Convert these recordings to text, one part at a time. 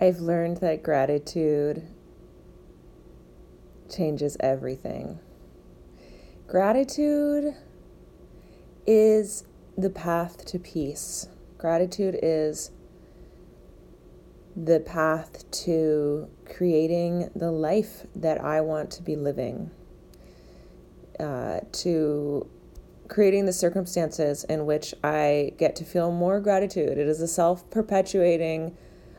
I've learned that gratitude changes everything. Gratitude is the path to peace. Gratitude is the path to creating the life that I want to be living, uh, to creating the circumstances in which I get to feel more gratitude. It is a self perpetuating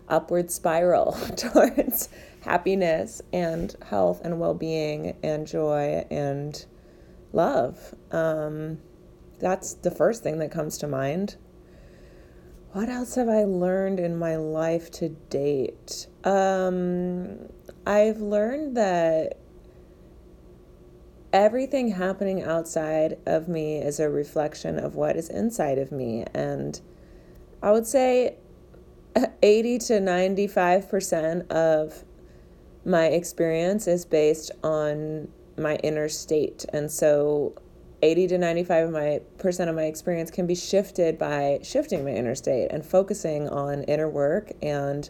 upward spiral towards happiness and health and well being and joy and love. Um, that's the first thing that comes to mind. What else have I learned in my life to date? Um, I've learned that everything happening outside of me is a reflection of what is inside of me. And I would say 80 to 95% of my experience is based on my inner state. And so 80 to 95 of my percent of my experience can be shifted by shifting my inner state and focusing on inner work. And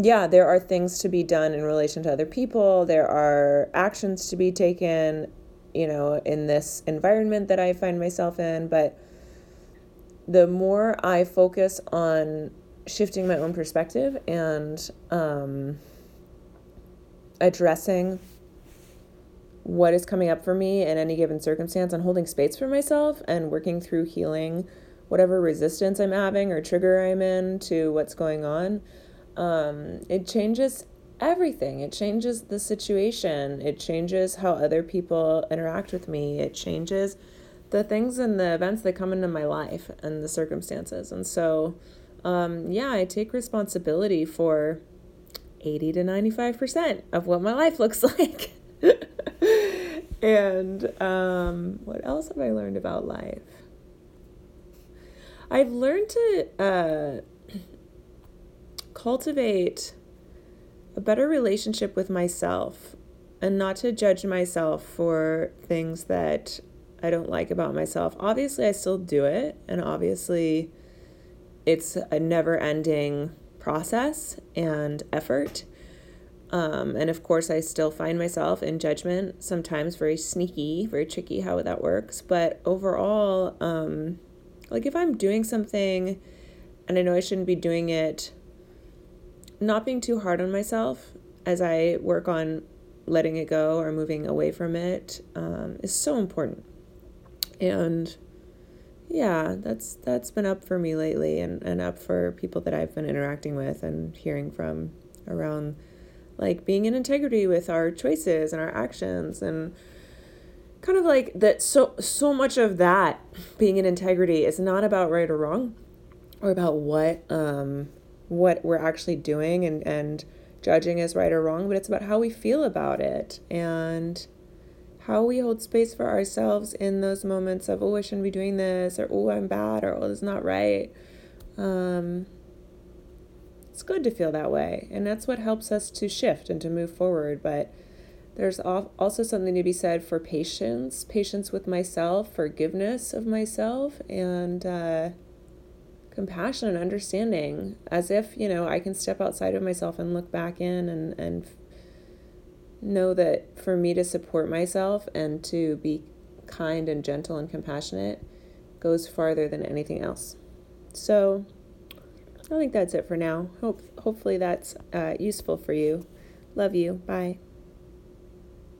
yeah there are things to be done in relation to other people. There are actions to be taken you know in this environment that i find myself in. But the more i focus on shifting my own perspective and um, addressing what is coming up for me in any given circumstance and holding space for myself and working through healing whatever resistance I'm having or trigger I'm in to what's going on. Um, it changes everything. It changes the situation. It changes how other people interact with me. It changes the things and the events that come into my life and the circumstances. And so, um, yeah, I take responsibility for 80 to 95% of what my life looks like. and um, what else have I learned about life? I've learned to uh, cultivate a better relationship with myself and not to judge myself for things that I don't like about myself. Obviously, I still do it, and obviously, it's a never ending process and effort. Um, and of course, I still find myself in judgment, sometimes very sneaky, very tricky how that works. But overall, um, like if I'm doing something and I know I shouldn't be doing it, not being too hard on myself as I work on letting it go or moving away from it um, is so important. And yeah, that's that's been up for me lately and, and up for people that I've been interacting with and hearing from around like being in integrity with our choices and our actions and kind of like that so so much of that being in integrity is not about right or wrong or about what um what we're actually doing and and judging as right or wrong but it's about how we feel about it. And how we hold space for ourselves in those moments of oh i shouldn't be doing this or oh i'm bad or oh this is not right um it's good to feel that way. And that's what helps us to shift and to move forward. But there's also something to be said for patience, patience with myself, forgiveness of myself, and uh, compassion and understanding. As if, you know, I can step outside of myself and look back in and, and know that for me to support myself and to be kind and gentle and compassionate goes farther than anything else. So, I think that's it for now. Hope hopefully that's uh, useful for you. Love you. Bye.